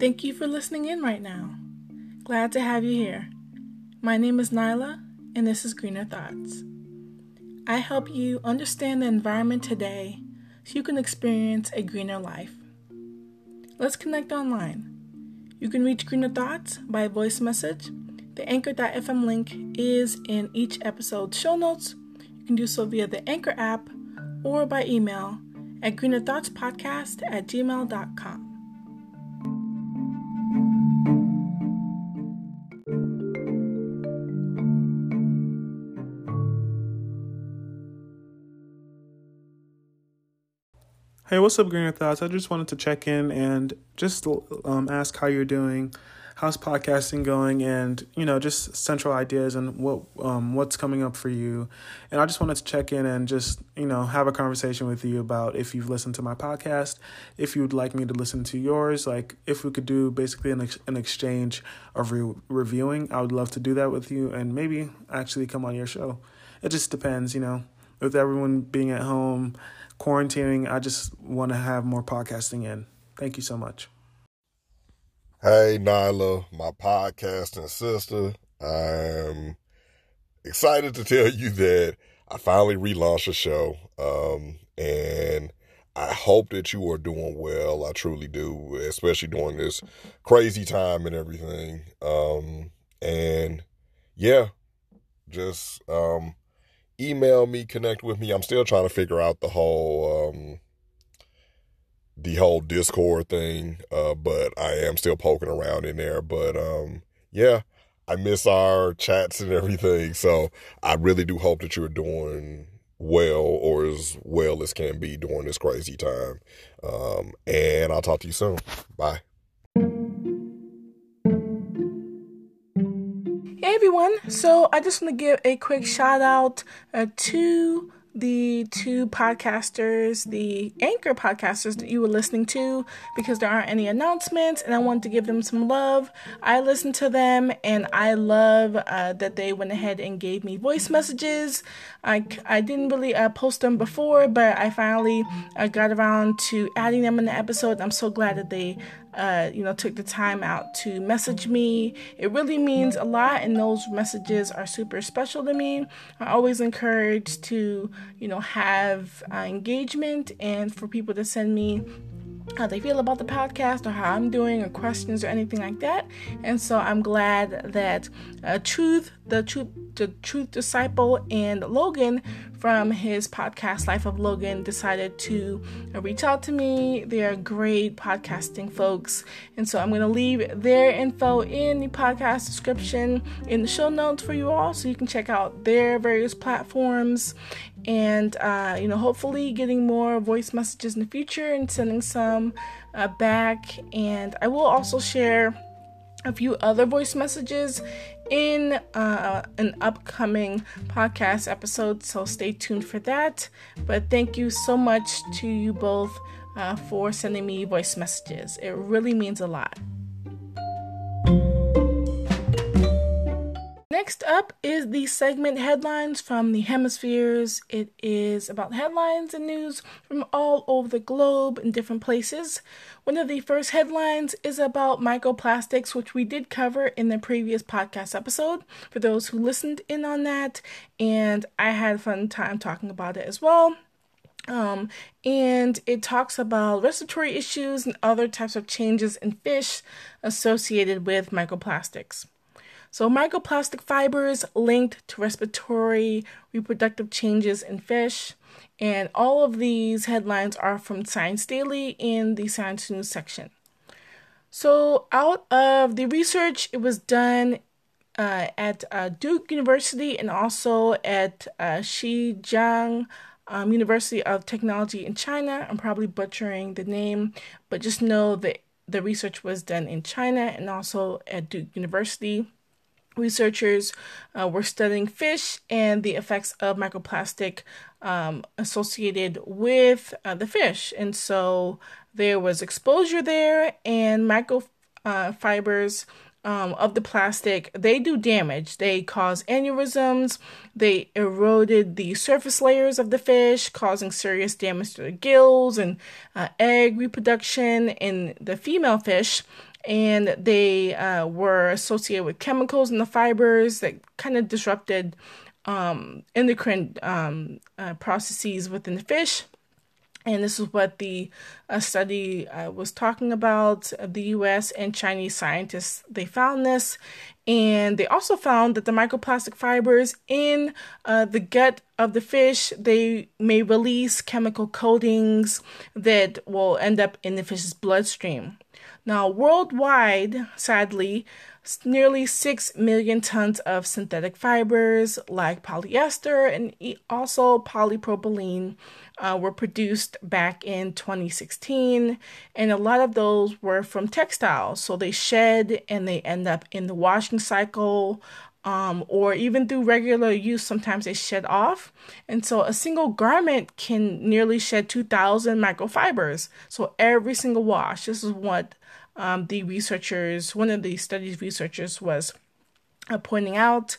Thank you for listening in right now. Glad to have you here. My name is Nyla, and this is Greener Thoughts. I help you understand the environment today so you can experience a greener life. Let's connect online. You can reach Greener Thoughts by voice message. The anchor.fm link is in each episode's show notes. You can do so via the Anchor app or by email at greenerthoughtspodcast at gmail.com. Hey, what's up, Greener Thoughts? I just wanted to check in and just um, ask how you're doing, how's podcasting going, and you know, just central ideas and what um, what's coming up for you. And I just wanted to check in and just you know have a conversation with you about if you've listened to my podcast, if you'd like me to listen to yours, like if we could do basically an ex- an exchange of re- reviewing. I would love to do that with you and maybe actually come on your show. It just depends, you know, with everyone being at home quarantining, I just want to have more podcasting in. Thank you so much. Hey, Nyla, my podcasting sister. I'm excited to tell you that I finally relaunched a show. Um, and I hope that you are doing well. I truly do, especially during this crazy time and everything. Um, and yeah, just um, email me, connect with me. I'm still trying to figure out the whole um, the whole Discord thing, uh, but I am still poking around in there. But um, yeah, I miss our chats and everything. So I really do hope that you're doing well or as well as can be during this crazy time. Um, and I'll talk to you soon. Bye. Hey everyone. So I just want to give a quick shout out uh, to the two podcasters, the anchor podcasters that you were listening to, because there aren't any announcements, and I wanted to give them some love. I listened to them, and I love uh, that they went ahead and gave me voice messages. I, I didn't really uh, post them before, but I finally uh, got around to adding them in the episode. I'm so glad that they uh, you know, took the time out to message me. It really means a lot, and those messages are super special to me. I always encourage to, you know, have uh, engagement and for people to send me how they feel about the podcast or how I'm doing or questions or anything like that. And so I'm glad that uh, Truth, the Truth, the Truth Disciple, and Logan from his podcast Life of Logan decided to reach out to me. They are great podcasting folks, and so I'm going to leave their info in the podcast description in the show notes for you all, so you can check out their various platforms and uh, you know hopefully getting more voice messages in the future and sending some uh, back. And i will also share a few other voice messages in uh, an upcoming podcast episode. So stay tuned for that. But thank you so much to you both uh, for sending me voice messages. It really means a lot Next up is the segment headlines from the hemispheres. It is about headlines and news from all over the globe in different places. One of the first headlines is about microplastics, which we did cover in the previous podcast episode for those who listened in on that, and I had a fun time talking about it as well. Um, and it talks about respiratory issues and other types of changes in fish associated with microplastics. So, microplastic fibers linked to respiratory reproductive changes in fish. And all of these headlines are from Science Daily in the Science News section. So, out of the research, it was done uh, at uh, Duke University and also at uh, Zhejiang um, University of Technology in China. I'm probably butchering the name, but just know that the research was done in China and also at Duke University. Researchers uh, were studying fish and the effects of microplastic um, associated with uh, the fish. And so there was exposure there, and microfibers um, of the plastic, they do damage. They cause aneurysms. They eroded the surface layers of the fish, causing serious damage to the gills and uh, egg reproduction in the female fish. And they uh, were associated with chemicals in the fibers that kind of disrupted um, endocrine um, uh, processes within the fish. And this is what the uh, study uh, was talking about. The US and Chinese scientists, they found this. And they also found that the microplastic fibers in uh, the gut of the fish, they may release chemical coatings that will end up in the fish's bloodstream. Now, worldwide, sadly, nearly 6 million tons of synthetic fibers like polyester and also polypropylene uh, were produced back in 2016, and a lot of those were from textiles. So they shed and they end up in the washing cycle. Um, or even through regular use, sometimes they shed off. And so a single garment can nearly shed 2,000 microfibers. So every single wash, this is what um, the researchers, one of the studies researchers was uh, pointing out.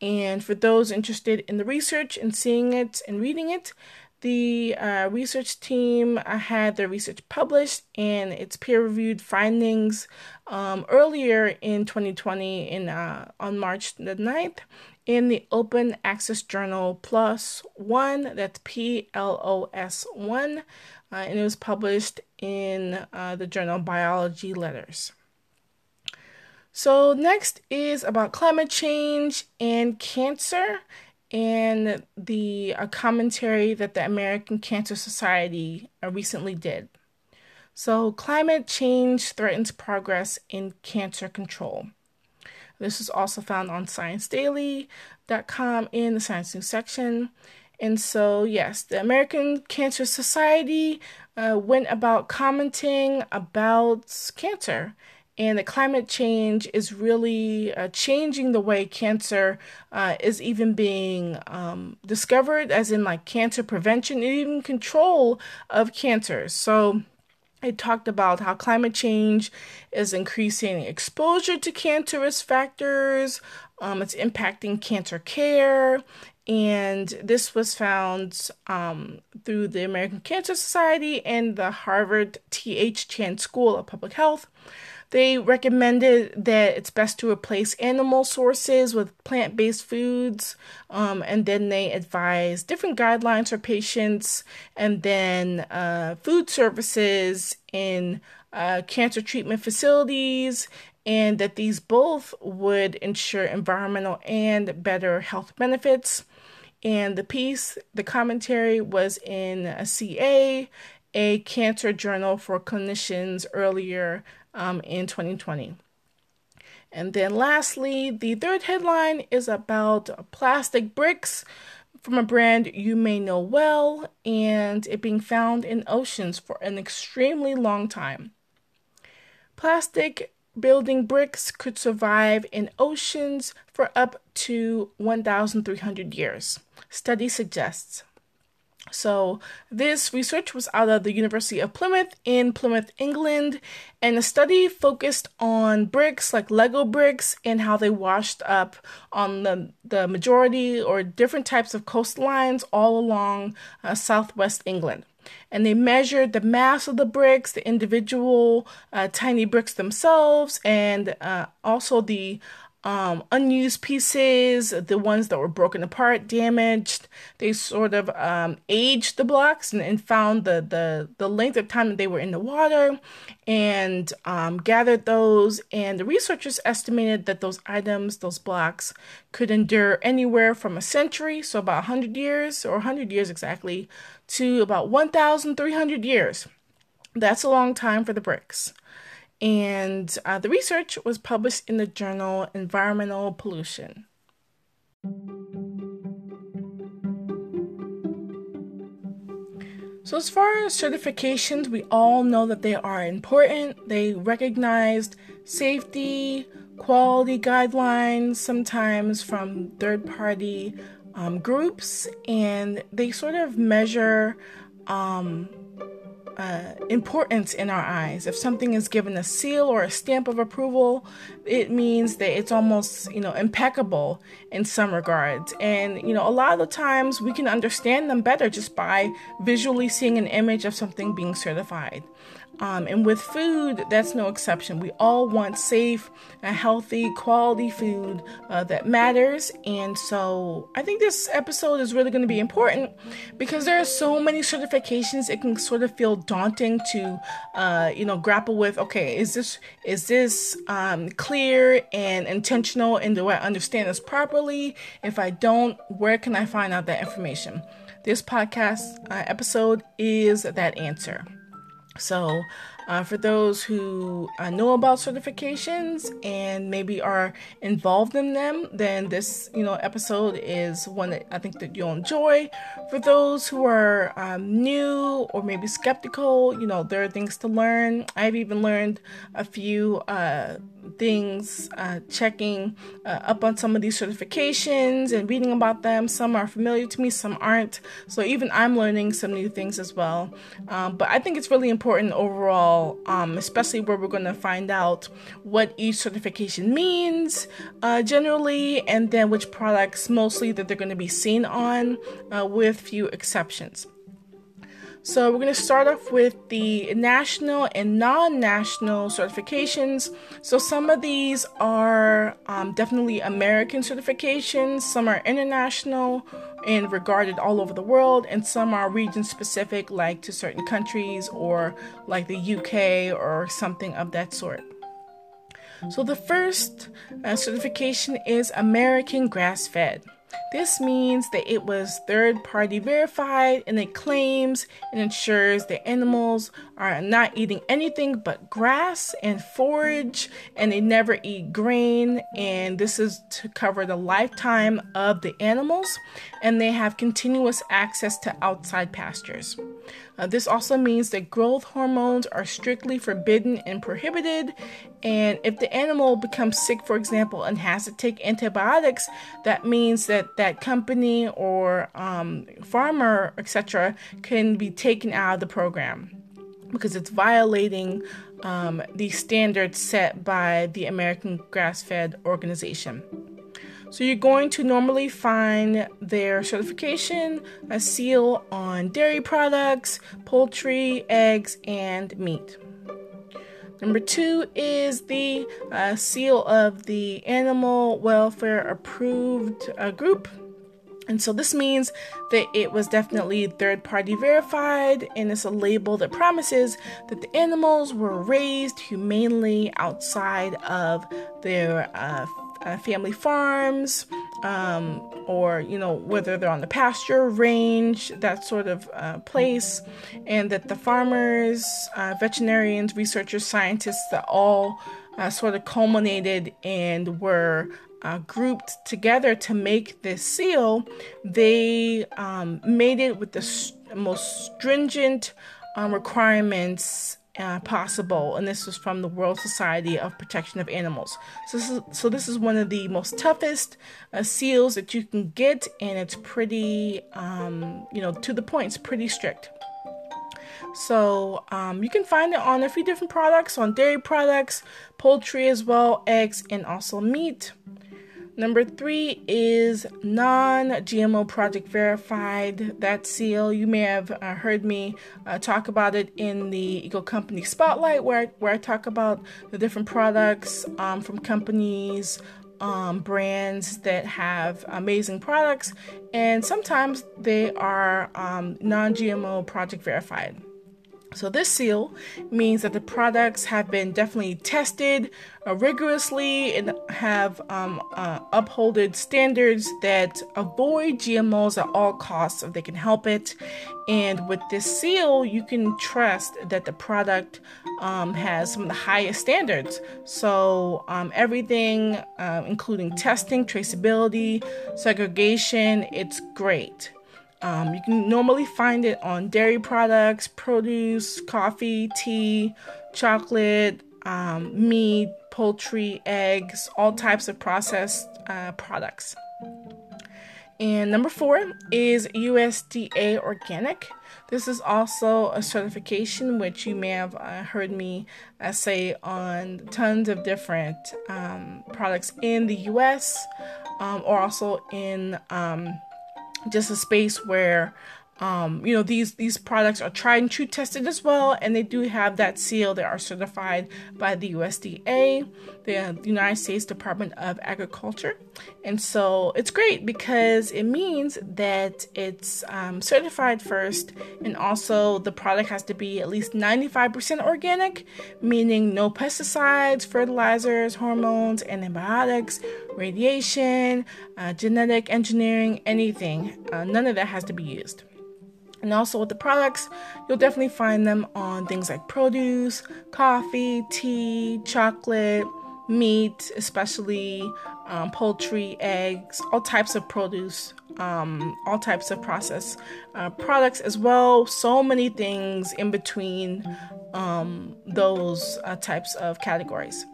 And for those interested in the research and seeing it and reading it, the uh, research team uh, had their research published and its peer-reviewed findings um, earlier in 2020 in uh, on March the 9th in the Open Access Journal Plus One. That's P L O S One, uh, and it was published in uh, the journal Biology Letters. So next is about climate change and cancer and the a commentary that the American Cancer Society uh, recently did. So, climate change threatens progress in cancer control. This is also found on ScienceDaily.com in the Science News section. And so, yes, the American Cancer Society uh, went about commenting about cancer and the climate change is really uh, changing the way cancer uh, is even being um, discovered, as in like cancer prevention and even control of cancer. So, it talked about how climate change is increasing exposure to cancerous factors, um, it's impacting cancer care, and this was found um, through the American Cancer Society and the Harvard T.H. Chan School of Public Health. They recommended that it's best to replace animal sources with plant based foods. Um, and then they advise different guidelines for patients and then uh, food services in uh, cancer treatment facilities. And that these both would ensure environmental and better health benefits. And the piece, the commentary was in a CA, a cancer journal for clinicians earlier um, in 2020. And then lastly, the third headline is about plastic bricks from a brand you may know well and it being found in oceans for an extremely long time. Plastic building bricks could survive in oceans for up to 1,300 years, study suggests. So, this research was out of the University of Plymouth in Plymouth, England, and the study focused on bricks like Lego bricks and how they washed up on the, the majority or different types of coastlines all along uh, southwest England. And they measured the mass of the bricks, the individual uh, tiny bricks themselves, and uh, also the um, unused pieces, the ones that were broken apart, damaged. They sort of um, aged the blocks and, and, found the, the, the length of time that they were in the water and um, gathered those. And the researchers estimated that those items, those blocks, could endure anywhere from a century, so about 100 years, or 100 years exactly, to about 1,300 years. That's a long time for the bricks and uh, the research was published in the journal Environmental Pollution. So, as far as certifications, we all know that they are important. They recognized safety, quality guidelines, sometimes from third party um, groups, and they sort of measure um, uh, importance in our eyes. If something is given a seal or a stamp of approval, it means that it's almost, you know, impeccable in some regards. And, you know, a lot of the times we can understand them better just by visually seeing an image of something being certified. Um, and with food, that's no exception. We all want safe and healthy, quality food uh, that matters. And so I think this episode is really going to be important because there are so many certifications. It can sort of feel daunting to, uh, you know, grapple with. Okay, is this is this um, clear and intentional? And do I understand this properly? If I don't, where can I find out that information? This podcast uh, episode is that answer. So, uh, for those who uh, know about certifications and maybe are involved in them, then this you know episode is one that I think that you'll enjoy. For those who are um, new or maybe skeptical, you know there are things to learn. I've even learned a few uh, things, uh, checking uh, up on some of these certifications and reading about them. Some are familiar to me, some aren't. So even I'm learning some new things as well. Um, but I think it's really important overall um, especially where we're going to find out what each certification means uh, generally, and then which products mostly that they're going to be seen on, uh, with few exceptions. So, we're going to start off with the national and non national certifications. So, some of these are um, definitely American certifications, some are international and regarded all over the world, and some are region specific, like to certain countries or like the UK or something of that sort. So, the first uh, certification is American grass fed. This means that it was third party verified and it claims and ensures that animals are not eating anything but grass and forage and they never eat grain. And this is to cover the lifetime of the animals and they have continuous access to outside pastures. Uh, this also means that growth hormones are strictly forbidden and prohibited. And if the animal becomes sick, for example, and has to take antibiotics, that means that that company or um, farmer, etc., can be taken out of the program because it's violating um, the standards set by the American Grass Fed Organization. So you're going to normally find their certification, a seal on dairy products, poultry, eggs, and meat. Number two is the uh, seal of the Animal Welfare Approved uh, Group. And so this means that it was definitely third party verified, and it's a label that promises that the animals were raised humanely outside of their uh, uh, family farms, um, or you know whether they're on the pasture range, that sort of uh, place, and that the farmers, uh, veterinarians, researchers, scientists, that all uh, sort of culminated and were uh, grouped together to make this seal, they um, made it with the st- most stringent um, requirements uh, possible, and this was from the World Society of Protection of Animals. So, this is, so this is one of the most toughest uh, seals that you can get, and it's pretty, um, you know, to the point. It's pretty strict. So um, you can find it on a few different products, on dairy products, poultry as well, eggs, and also meat. Number three is non GMO Project Verified. That seal, you may have uh, heard me uh, talk about it in the Eco Company Spotlight, where, where I talk about the different products um, from companies, um, brands that have amazing products, and sometimes they are um, non GMO Project Verified. So, this seal means that the products have been definitely tested uh, rigorously and have um, uh, upholded standards that avoid GMOs at all costs if they can help it. And with this seal, you can trust that the product um, has some of the highest standards. So, um, everything, uh, including testing, traceability, segregation, it's great. Um, you can normally find it on dairy products, produce, coffee, tea, chocolate, um, meat, poultry, eggs, all types of processed uh, products. And number four is USDA Organic. This is also a certification which you may have uh, heard me uh, say on tons of different um, products in the US um, or also in um, just a space where um, you know these these products are tried and true tested as well and they do have that seal. They are certified by the usda the united states department of agriculture. And so it's great because it means that it's um, certified first and also the product has to be at least 95% organic meaning no pesticides fertilizers hormones antibiotics radiation uh, genetic engineering anything. Uh, none of that has to be used and also with the products, you'll definitely find them on things like produce, coffee, tea, chocolate, meat, especially um, poultry, eggs, all types of produce, um, all types of processed uh, products as well. So many things in between um, those uh, types of categories.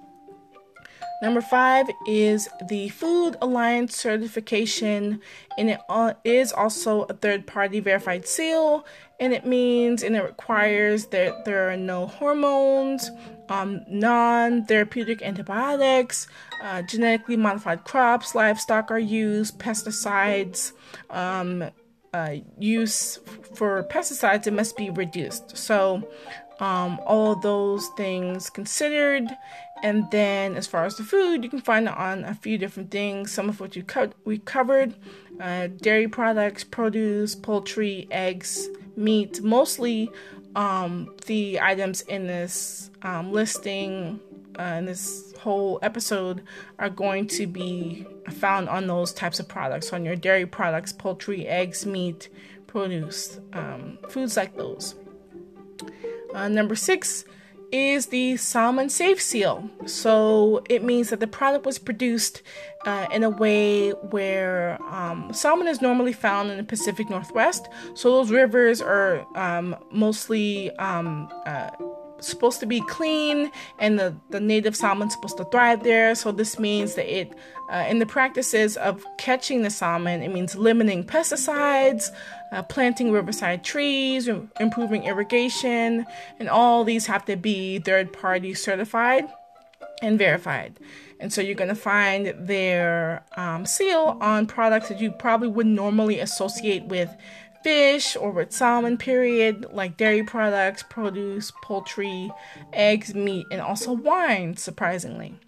Number five is the Food Alliance certification, and it is also a third party verified seal. And it means and it requires that there are no hormones, um, non therapeutic antibiotics, uh, genetically modified crops, livestock are used, pesticides. Um, uh, use for pesticides, it must be reduced. So, um, all those things considered. And then, as far as the food, you can find it on a few different things, some of which co- we covered uh, dairy products, produce, poultry, eggs, meat. Mostly um, the items in this um, listing, uh, in this whole episode, are going to be found on those types of products on your dairy products, poultry, eggs, meat, produce, um, foods like those. Uh, number six is the Salmon Safe Seal. So it means that the product was produced uh, in a way where um, salmon is normally found in the Pacific Northwest. So those rivers are um, mostly um, uh, supposed to be clean and the, the native salmon supposed to thrive there. So this means that it, uh, in the practices of catching the salmon, it means limiting pesticides, uh, planting riverside trees, improving irrigation, and all these have to be third party certified and verified. And so you're going to find their um, seal on products that you probably would normally associate with fish or with salmon, period, like dairy products, produce, poultry, eggs, meat, and also wine, surprisingly.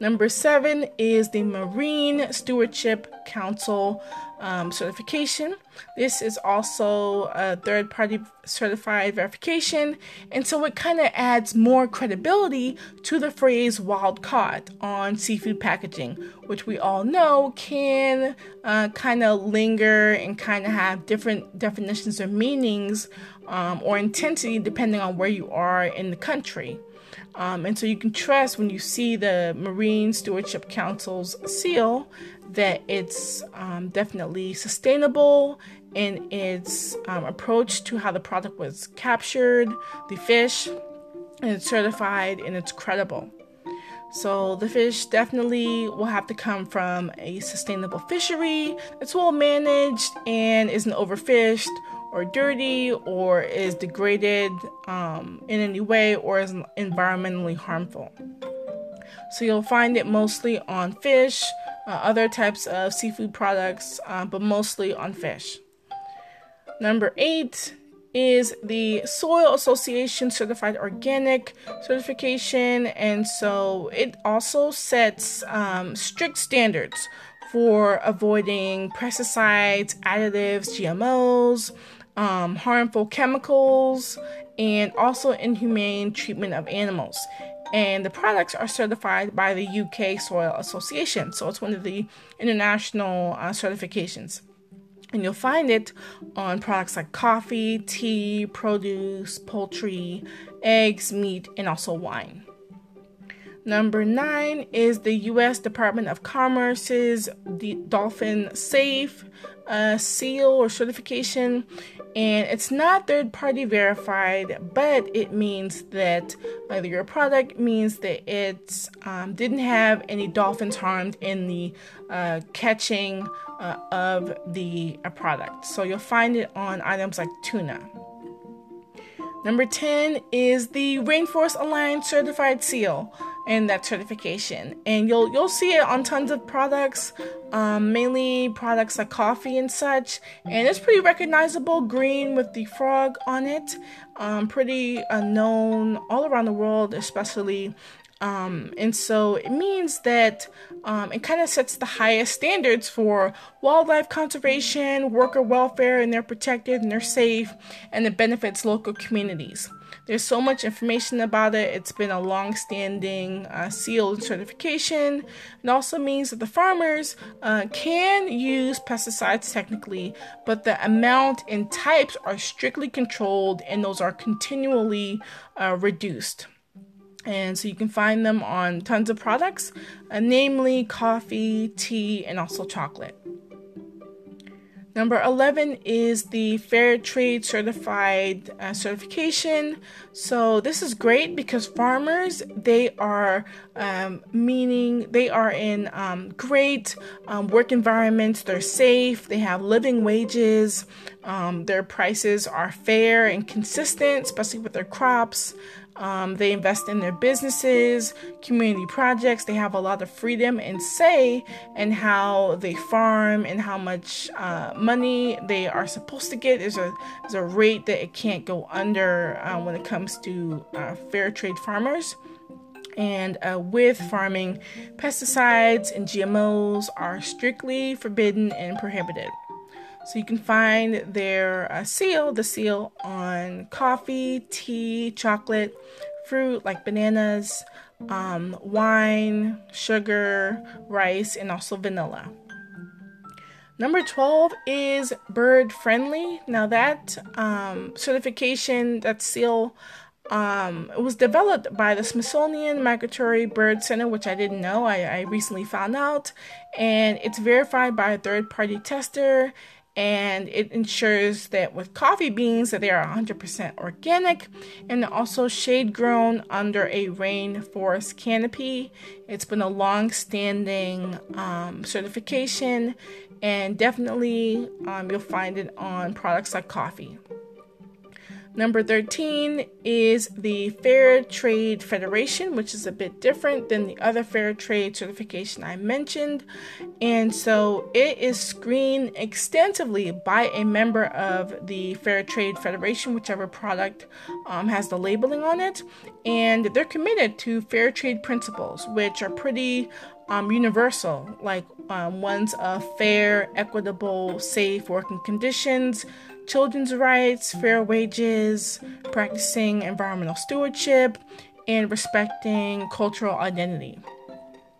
Number seven is the Marine Stewardship Council um, certification. This is also a third party certified verification, and so it kind of adds more credibility to the phrase wild caught on seafood packaging, which we all know can uh, kind of linger and kind of have different definitions or meanings um, or intensity depending on where you are in the country. Um, and so you can trust when you see the Marine Stewardship Council's seal that it's um, definitely sustainable in its um, approach to how the product was captured, the fish, and it's certified and it's credible. So the fish definitely will have to come from a sustainable fishery that's well managed and isn't overfished or dirty or is degraded um, in any way or is environmentally harmful. So you'll find it mostly on fish, uh, other types of seafood products, uh, but mostly on fish. Number eight is the Soil Association Certified Organic certification, and so it also sets um, strict standards for avoiding pesticides, additives, GMOs, um, harmful chemicals, and also inhumane treatment of animals. And the products are certified by the UK Soil Association, so it's one of the international uh, certifications. And you'll find it on products like coffee, tea, produce, poultry, eggs, meat, and also wine. Number nine is the U.S. Department of Commerce's Dolphin Safe uh, seal or certification. And it's not third party verified, but it means that either your product means that it um, didn't have any dolphins harmed in the uh, catching uh, of the uh, product. So you'll find it on items like tuna. Number 10 is the Rainforest Alliance Certified Seal and that certification. And you'll you'll see it on tons of products, um, mainly products like coffee and such. And it's pretty recognizable, green with the frog on it. Um, pretty uh, known all around the world, especially um, and so it means that um, it kind of sets the highest standards for wildlife conservation, worker welfare, and they're protected and they're safe, and it benefits local communities. There's so much information about it. It's been a long standing uh, seal certification. It also means that the farmers uh, can use pesticides technically, but the amount and types are strictly controlled and those are continually uh, reduced. And so you can find them on tons of products, uh, namely coffee, tea, and also chocolate. Number 11 is the Fair Trade Certified uh, certification. So this is great because farmers, they are um, meaning they are in um, great um, work environments. They're safe. They have living wages. Um, their prices are fair and consistent, especially with their crops. Um, they invest in their businesses, community projects. They have a lot of freedom and say in how they farm and how much uh, money they are supposed to get. There's a there's a rate that it can't go under uh, when it comes to uh, fair trade farmers. And uh, with farming, pesticides and GMOs are strictly forbidden and prohibited. So you can find their uh, seal, the seal on coffee, tea, chocolate, fruit like bananas, um, wine, sugar, rice, and also vanilla. Number 12 is bird friendly. Now, that um, certification, that seal, um, it was developed by the Smithsonian Migratory Bird Center, which I didn't know. I, I recently found out. And it's verified by a third party tester and it ensures that with coffee beans that they are 100% organic and also shade grown under a rainforest canopy. It's been a long standing um, certification and definitely um, you'll find it on products like coffee Number 13 is the Fair Trade Federation, which is a bit different than the other fair trade certification I mentioned. And so it is screened extensively by a member of the Fair Trade Federation, whichever product um, has the labeling on it. And they're committed to fair trade principles, which are pretty um, universal, like um, ones of fair, equitable, safe working conditions children's rights, fair wages, practicing environmental stewardship, and respecting cultural identity.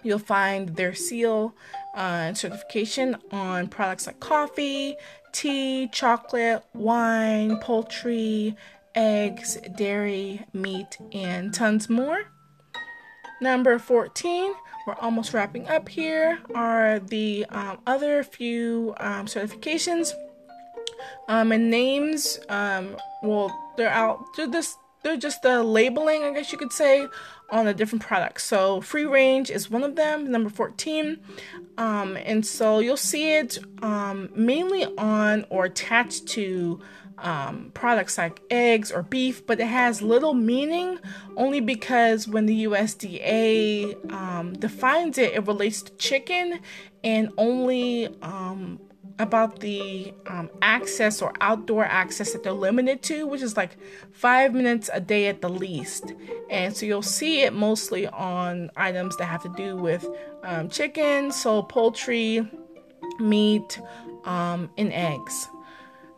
You'll find their seal uh, and certification on products like coffee, tea, chocolate, wine, poultry, eggs, dairy, meat, and tons more. Number 14, we're almost wrapping up here, are the um, other few um, certifications um, and names, um, well, they're out. They're this. They're just the labeling, I guess you could say, on the different products. So free range is one of them, number 14. Um, and so you'll see it um, mainly on or attached to um, products like eggs or beef, but it has little meaning only because when the USDA um, defines it, it relates to chicken and only um, about the um, access or outdoor access that they're limited to, which is like five minutes a day at the least. And so you'll see it mostly on items that have to do with um, chicken, so poultry, meat, um, and eggs.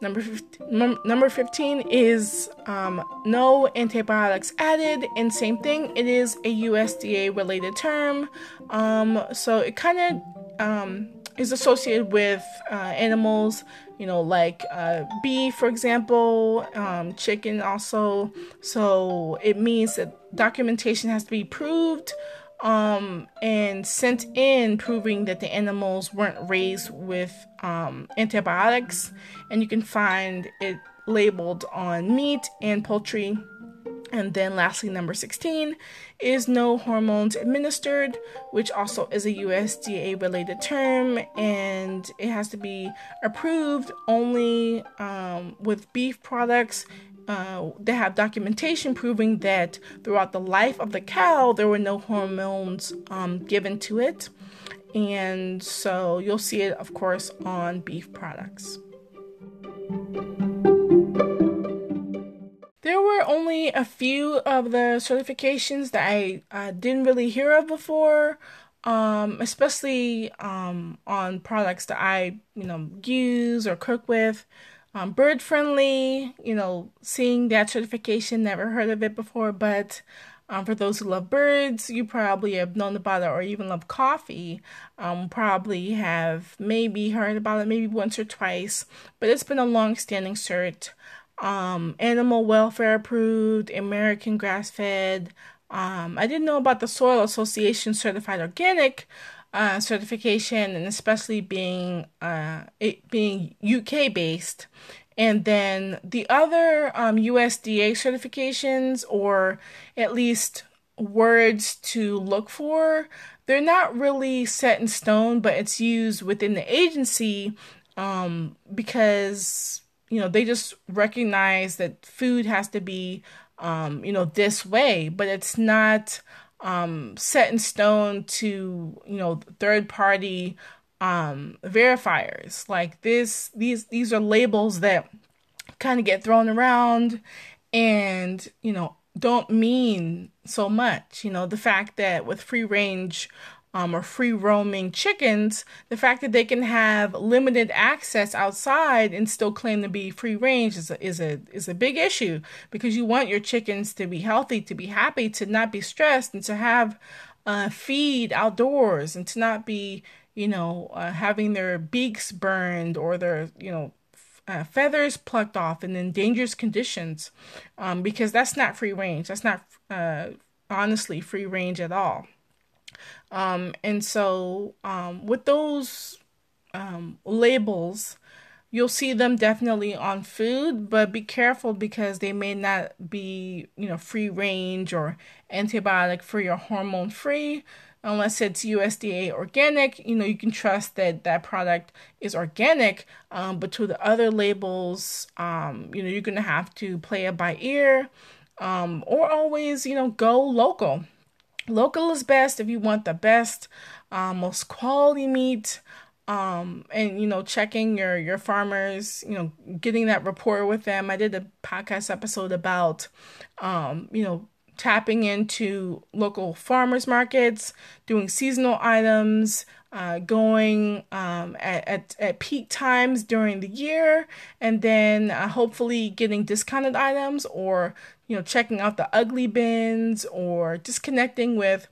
Number 15, number 15 is um, no antibiotics added, and same thing, it is a USDA related term. Um, so it kind of um, is associated with uh, animals, you know, like uh, beef, for example, um, chicken also. So it means that documentation has to be proved um, and sent in proving that the animals weren't raised with um, antibiotics. And you can find it labeled on meat and poultry. And then, lastly, number 16 is no hormones administered, which also is a USDA related term, and it has to be approved only um, with beef products uh, they have documentation proving that throughout the life of the cow, there were no hormones um, given to it. And so you'll see it, of course, on beef products. There were only a few of the certifications that I uh, didn't really hear of before, um, especially um, on products that I, you know, use or cook with um, bird friendly, you know, seeing that certification, never heard of it before, but um, for those who love birds, you probably have known about it or even love coffee. Um, probably have maybe heard about it maybe once or twice, but it's been a long standing cert. Um, animal welfare approved, American grass fed. Um, I didn't know about the Soil Association certified organic, uh, certification, and especially being uh, it being UK based. And then the other um, USDA certifications, or at least words to look for, they're not really set in stone, but it's used within the agency um, because you know they just recognize that food has to be um, you know this way, but it's not um, set in stone to you know third party um, verifiers. Like this, these these are labels that kind of get thrown around, and you know don't mean so much. You know the fact that with free range um, or free roaming chickens, the fact that they can have limited access outside and still claim to be free range is a, is a is a big issue because you want your chickens to be healthy, to be happy, to not be stressed, and to have uh, feed outdoors, and to not be you know uh, having their beaks burned or their you know uh, feathers plucked off and in dangerous conditions um, because that's not free range. That's not uh, honestly free range at all. Um, and so um, with those um, labels, you'll see them definitely on food, but be careful because they may not be, you know, free range or antibiotic free or hormone free. Unless it's USDA organic, you know, you can trust that that product is organic. Um, but to the other labels, um, you know, you're going to have to play it by ear um, or always, you know, go local local is best if you want the best um, most quality meat um, and you know checking your your farmers you know getting that rapport with them. I did a podcast episode about um, you know tapping into local farmers markets doing seasonal items uh, going um, at, at, at peak times during the year and then uh, hopefully getting discounted items or you know checking out the ugly bins or just connecting with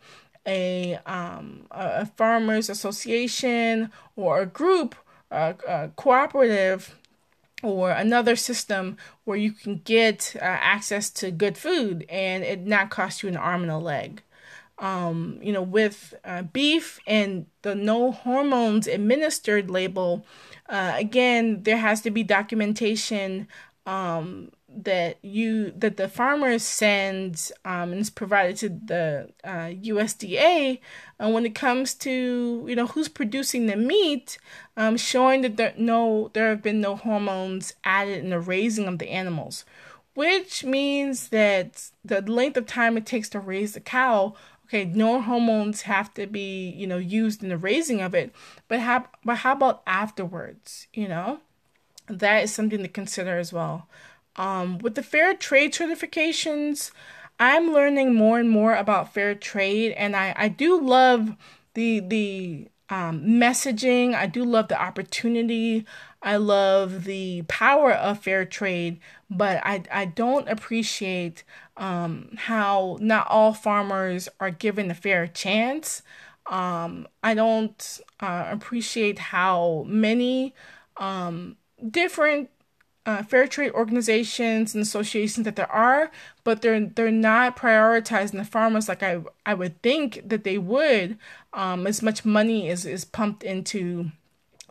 a, um, a farmers association or a group a, a cooperative or another system where you can get uh, access to good food and it not cost you an arm and a leg. Um, you know, with uh, beef and the no hormones administered label, uh, again, there has to be documentation um, that you that the farmers send um, and is provided to the uh, USDA uh, when it comes to you know who's producing the meat, um, showing that there no there have been no hormones added in the raising of the animals, which means that the length of time it takes to raise the cow okay no hormones have to be you know used in the raising of it but how but how about afterwards you know? That is something to consider as well um, with the fair trade certifications i'm learning more and more about fair trade and i i do love the the um, messaging i do love the opportunity i love the power of fair trade but i i don't appreciate um, how not all farmers are given a fair chance. Um, I don't uh, appreciate how many um, different uh, fair trade organizations and associations that there are, but they're they're not prioritizing the farmers like I I would think that they would. Um, as much money is is pumped into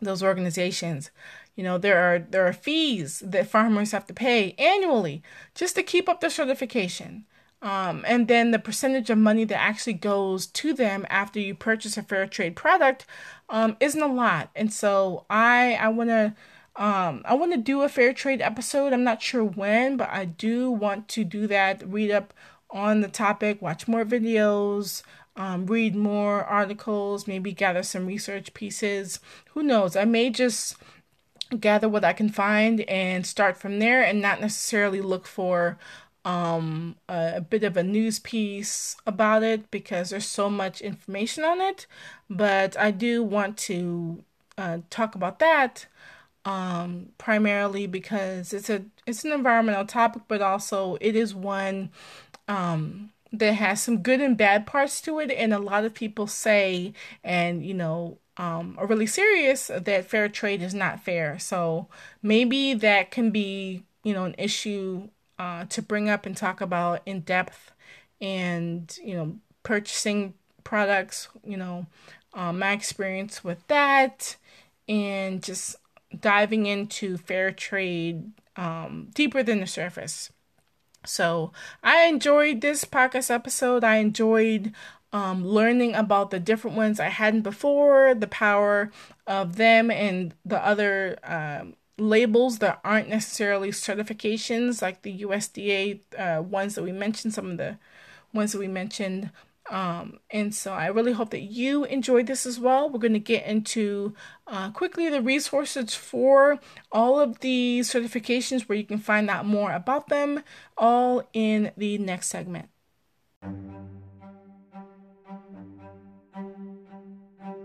those organizations. You know, there are there are fees that farmers have to pay annually just to keep up their certification. Um, and then the percentage of money that actually goes to them after you purchase a fair trade product um, isn't a lot. And so I I want to um, I want to do a fair trade episode. I'm not sure when, but I do want to do that. Read up on the topic, watch more videos, um, read more articles, maybe gather some research pieces. Who knows? I may just gather what I can find and start from there and not necessarily look for um, a, a, bit of a news piece about it because there's so much information on it. But I do want to uh, talk about that um, primarily because it's a it's an environmental topic, but also it is one um, that has some good and bad parts to it. And a lot of people say, and you know, um, are really serious that fair trade is not fair. So maybe that can be, you know, an issue uh, to bring up and talk about in depth and, you know, purchasing products, you know, um, my experience with that and just diving into fair trade um, deeper than the surface. So I enjoyed this podcast episode. I enjoyed um, learning about the different ones I hadn't before, the power of them and the other um, labels that aren't necessarily certifications, like the USDA uh, ones that we mentioned, some of the ones that we mentioned. Um, and so I really hope that you enjoyed this as well. We're going to get into uh, quickly the resources for all of the certifications where you can find out more about them, all in the next segment.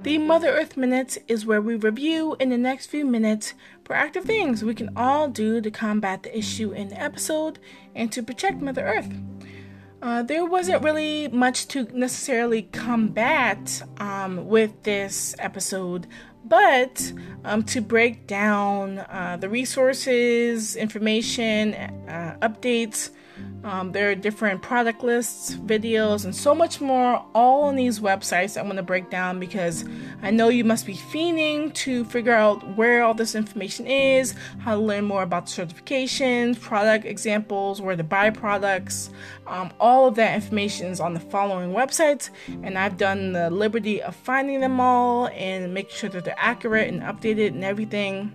The Mother Earth Minute is where we review in the next few minutes proactive things we can all do to combat the issue in the episode and to protect Mother Earth. Uh, there wasn't really much to necessarily combat um, with this episode, but um, to break down uh, the resources, information, uh, updates um, there are different product lists, videos, and so much more all on these websites I'm going to break down because I know you must be fiending to figure out where all this information is, how to learn more about certifications, product examples, where to buy products. Um, all of that information is on the following websites, and I've done the liberty of finding them all and making sure that they're accurate and updated and everything.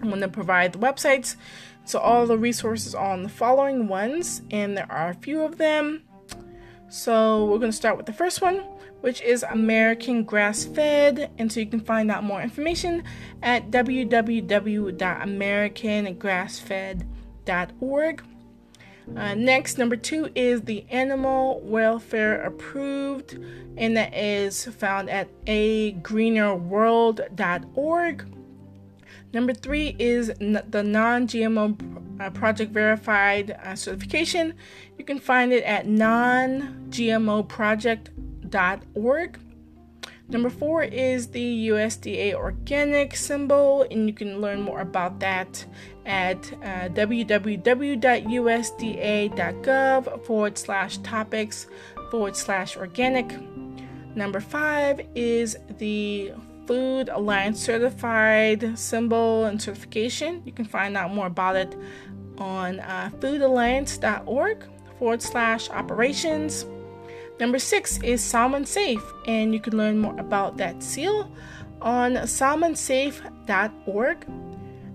I'm going to provide the websites so all the resources are on the following ones, and there are a few of them. So we're going to start with the first one, which is American Grass Fed. And so you can find out more information at www.americangrassfed.org. Uh, next, number two is the Animal Welfare Approved, and that is found at agreenerworld.org. Number three is n- the non GMO uh, Project Verified uh, certification. You can find it at non-GMOproject.org. Number four is the USDA organic symbol, and you can learn more about that at uh, www.usda.gov forward slash topics forward slash organic. Number five is the Food Alliance certified symbol and certification. You can find out more about it on uh, foodalliance.org forward slash operations. Number six is Salmon Safe, and you can learn more about that seal on salmonsafe.org.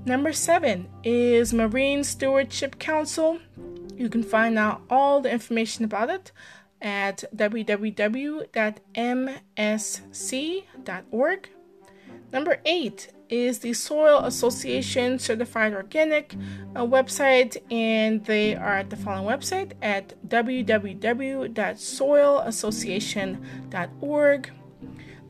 Number seven is Marine Stewardship Council. You can find out all the information about it at www.msc.org. Number eight is the Soil Association Certified Organic uh, website, and they are at the following website at www.soilassociation.org.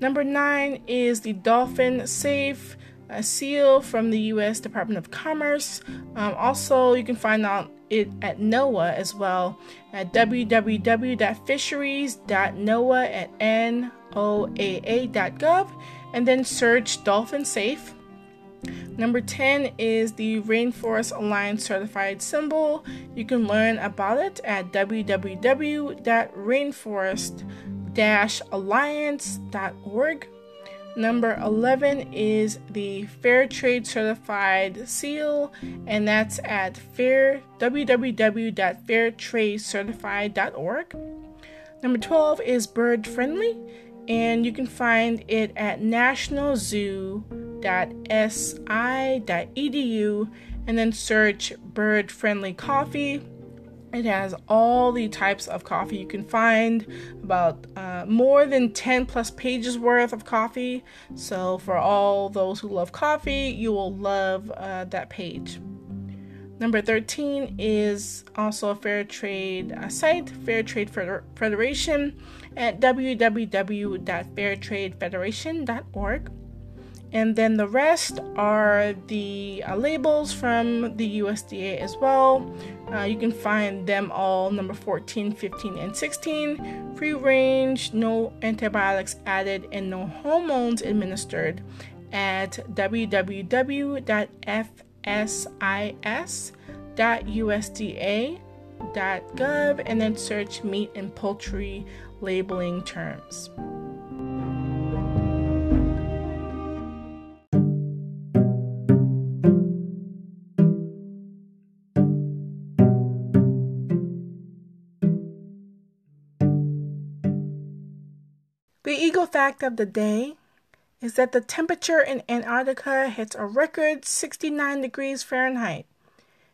Number nine is the Dolphin Safe uh, seal from the U.S. Department of Commerce. Um, also, you can find out it at NOAA as well at www.fisheries.noaa at noaa.gov and then search Dolphin Safe. Number 10 is the Rainforest Alliance certified symbol. You can learn about it at www.rainforest-alliance.org. Number 11 is the Fair Trade Certified Seal, and that's at fair, www.fairtradecertified.org. Number 12 is Bird Friendly, and you can find it at nationalzoo.si.edu and then search Bird Friendly Coffee it has all the types of coffee you can find, about uh, more than 10 plus pages worth of coffee. So, for all those who love coffee, you will love uh, that page. Number 13 is also a fair trade uh, site, Fair Trade Federation, at www.fairtradefederation.org. And then the rest are the uh, labels from the USDA as well. Uh, you can find them all number 14, 15, and 16. Free range, no antibiotics added, and no hormones administered at www.fsis.usda.gov and then search meat and poultry labeling terms. The Eco fact of the day is that the temperature in Antarctica hits a record 69 degrees Fahrenheit.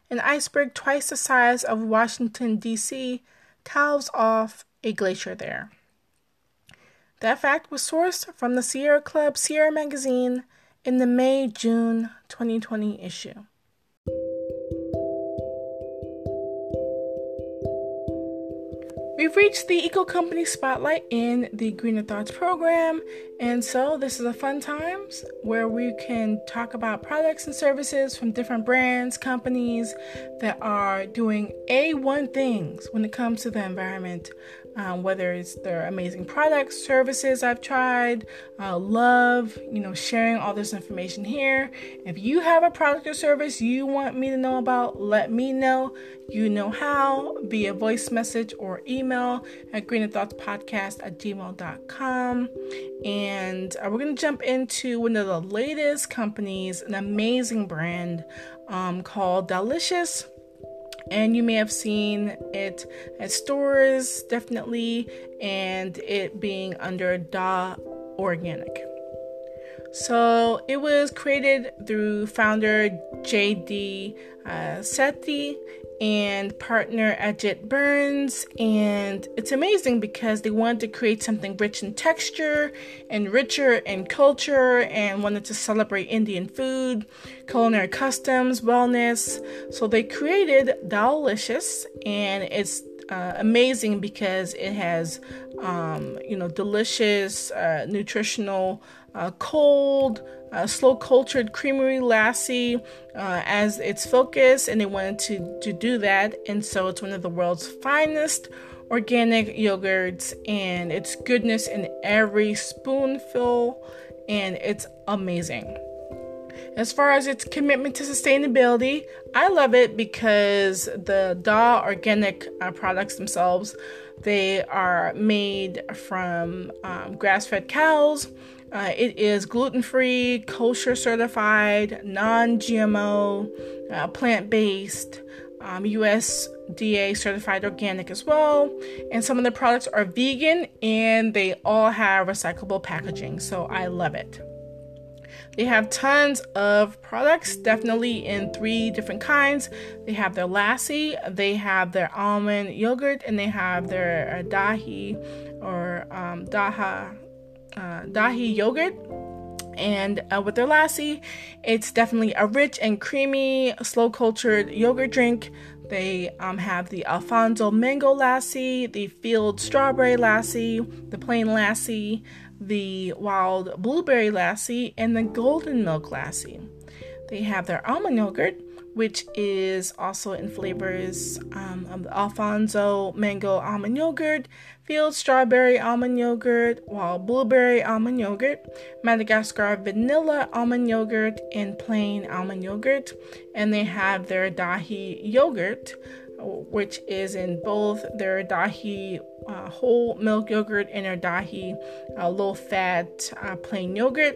An iceberg twice the size of Washington, D.C., calves off a glacier there. That fact was sourced from the Sierra Club Sierra magazine in the May June 2020 issue. We've reached the Eco Company spotlight in the Greener Thoughts program, and so this is a fun times where we can talk about products and services from different brands, companies that are doing A1 things when it comes to the environment um, whether it's their amazing products, services I've tried. I love, you know, sharing all this information here. If you have a product or service you want me to know about, let me know. You know how via voice message or email at greenerthoughtspodcast at gmail.com. And uh, we're going to jump into one of the latest companies, an amazing brand um, called Dahlicious and you may have seen it at stores definitely and it being under da organic. So it was created through founder jd uh, sethi and partner Ajit Burns. And it's amazing because they wanted to create something rich in texture and richer in culture and wanted to celebrate Indian food, culinary customs, wellness. So they created Dahlicious, and it's uh, amazing because it has, um, you know, delicious, uh, nutritional, uh, cold, uh, slow cultured creamery lassi uh, as its focus, and they wanted to, to do that. And so it's one of the world's finest organic yogurts, and it's goodness in every spoonful, and it's amazing. As far as its commitment to sustainability, I love it because the DA organic uh, products themselves, they are made from um, grass-fed cows. Uh, it is gluten-free, kosher certified, non-GMO, uh, plant-based, um, USDA certified organic as well. And some of the products are vegan and they all have recyclable packaging. So I love it. They have tons of products, definitely in three different kinds. They have their lassi, they have their almond yogurt, and they have their uh, dahi or um, daha uh, dahi yogurt. And uh, with their lassi, it's definitely a rich and creamy, slow cultured yogurt drink. They um, have the Alphonso mango lassi, the field strawberry lassi, the plain lassi, the wild blueberry lassi, and the golden milk lassi. They have their almond yogurt, which is also in flavors um, of the Alphonso mango almond yogurt, field strawberry almond yogurt, wild blueberry almond yogurt, Madagascar vanilla almond yogurt, and plain almond yogurt. And they have their dahi yogurt, which is in both their dahi uh, whole milk yogurt and their dahi uh, low fat uh, plain yogurt.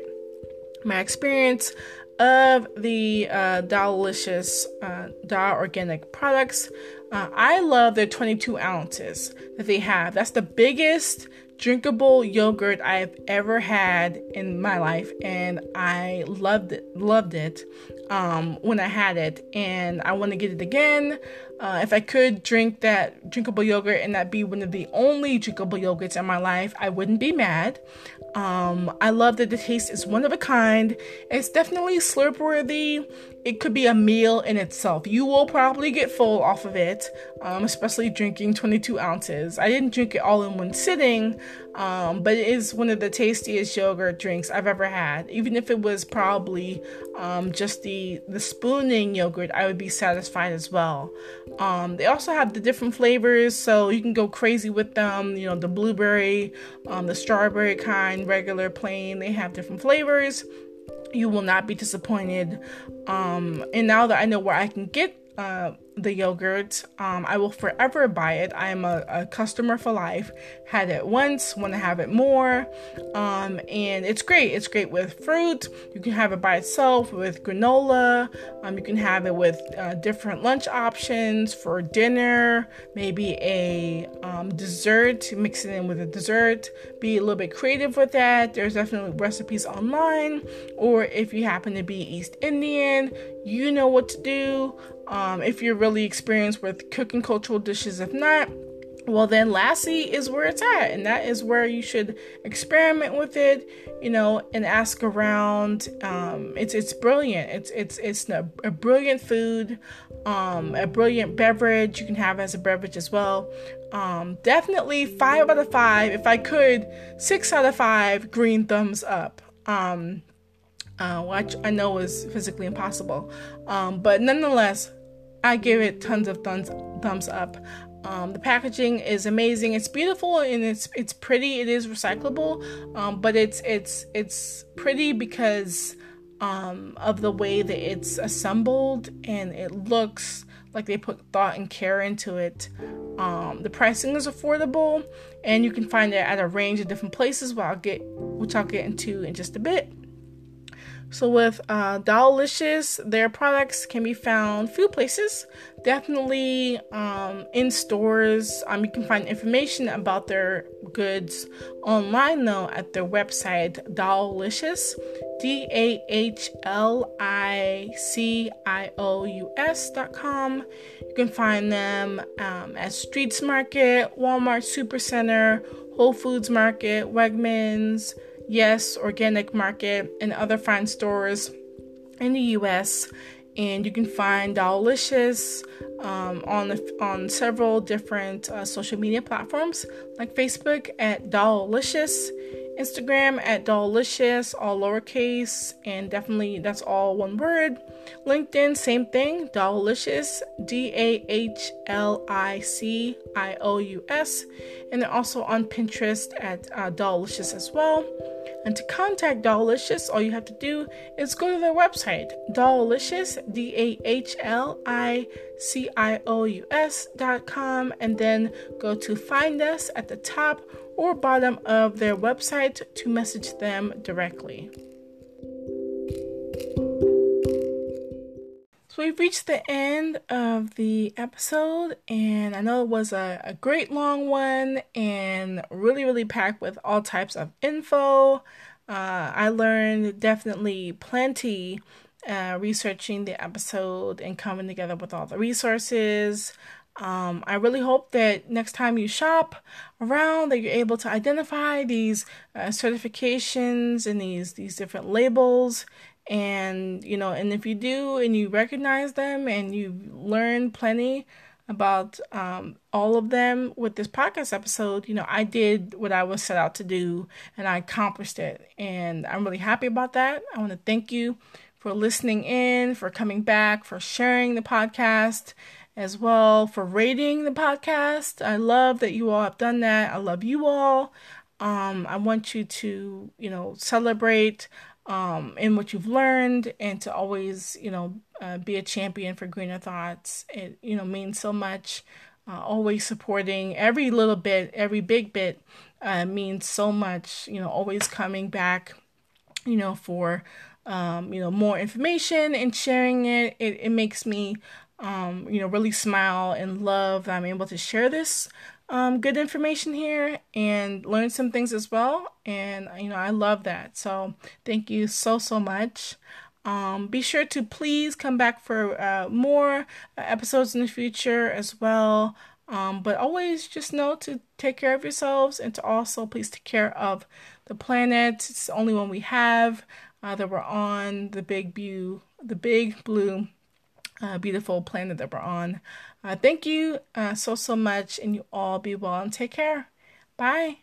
My experience of the uh, Dahlicious uh, Da Organic products. Uh, I love their 22 ounces that they have. That's the biggest drinkable yogurt I've ever had in my life, and I loved it. Loved it um, when I had it, and I want to get it again. Uh, if I could drink that drinkable yogurt and that be one of the only drinkable yogurts in my life, I wouldn't be mad. Um, I love that the taste is one of a kind. It's definitely slurp worthy. It could be a meal in itself. You will probably get full off of it, um, especially drinking 22 ounces. I didn't drink it all in one sitting, um, but it is one of the tastiest yogurt drinks I've ever had. Even if it was probably um, just the the spooning yogurt, I would be satisfied as well. Um, they also have the different flavors, so you can go crazy with them. You know, the blueberry, um, the strawberry kind, regular, plain. They have different flavors. You will not be disappointed. Um, and now that I know where I can get uh, the yogurt. Um, I will forever buy it. I am a, a, customer for life. Had it once, want to have it more. Um, and it's great. It's great with fruit. You can have it by itself with granola. Um, you can have it with uh, different lunch options for dinner, maybe a um, dessert, mix it in with a dessert. Be a little bit creative with that. There's definitely recipes online. Or if you happen to be East Indian, you know what to do. Um, if you're really experienced with cooking cultural dishes, if not, well then lassi is where it's at, and that is where you should experiment with it, you know, and ask around. Um, it's it's brilliant. It's it's it's a, a brilliant food, um, a brilliant beverage. You can have as a beverage as well. Um, definitely five out of five. If I could, six out of five. Green thumbs up. Um, uh, which I know is physically impossible. Um, but nonetheless, I give it tons of thumbs thumbs up. Um, the packaging is amazing. It's beautiful and it's it's pretty. It is recyclable, um, but it's it's it's pretty because um, of the way that it's assembled and it looks like they put thought and care into it. Um, the pricing is affordable, and you can find it at a range of different places. Which I'll get, which I'll get into in just a bit. So with uh, Dahlicious, their products can be found few places, definitely um, in stores. Um, you can find information about their goods online though at their website Dahlicious, D A H L I C I O U S dot com. You can find them um, at Streets Market, Walmart Supercenter, Whole Foods Market, Wegmans. Yes Organic Market, and other fine stores in the US. And you can find Dahlicious um, on the, on several different uh, social media platforms like Facebook at Dahlicious, Instagram at Dahlicious, all lowercase, and definitely that's all one word. LinkedIn, same thing, Dahlicious, D A H L I C I O U S, and they're also on Pinterest at uh, Dahlicious as well. And to contact Dahlicious, all you have to do is go to their website, Dahlicious, D A H L I C I O U S dot com, and then go to find us at the top or bottom of their website to message them directly. So we've reached the end of the episode, and I know it was a, a great long one and really, really packed with all types of info. Uh, I learned definitely plenty uh, researching the episode and coming together with all the resources. Um, I really hope that next time you shop around that you're able to identify these uh, certifications and these these different labels and you know and if you do and you recognize them and you learn plenty about um, all of them with this podcast episode you know i did what i was set out to do and i accomplished it and i'm really happy about that i want to thank you for listening in, for coming back, for sharing the podcast as well, for rating the podcast. I love that you all have done that. I love you all. Um, I want you to, you know, celebrate um, in what you've learned and to always, you know, uh, be a champion for greener thoughts. It, you know, means so much. Uh, always supporting every little bit, every big bit uh, means so much. You know, always coming back, you know, for, um, you know, more information and sharing it. It, it makes me, um, you know, really smile and love that I'm able to share this um, good information here and learn some things as well. And, you know, I love that. So thank you so, so much. Um, be sure to please come back for uh, more uh, episodes in the future as well. Um, but always just know to take care of yourselves and to also please take care of the planet. It's the only one we have uh, that we're on, the big blue, the big blue, uh, beautiful planet that we're on. Uh, thank you uh, so, so much, and you all be well and take care. Bye.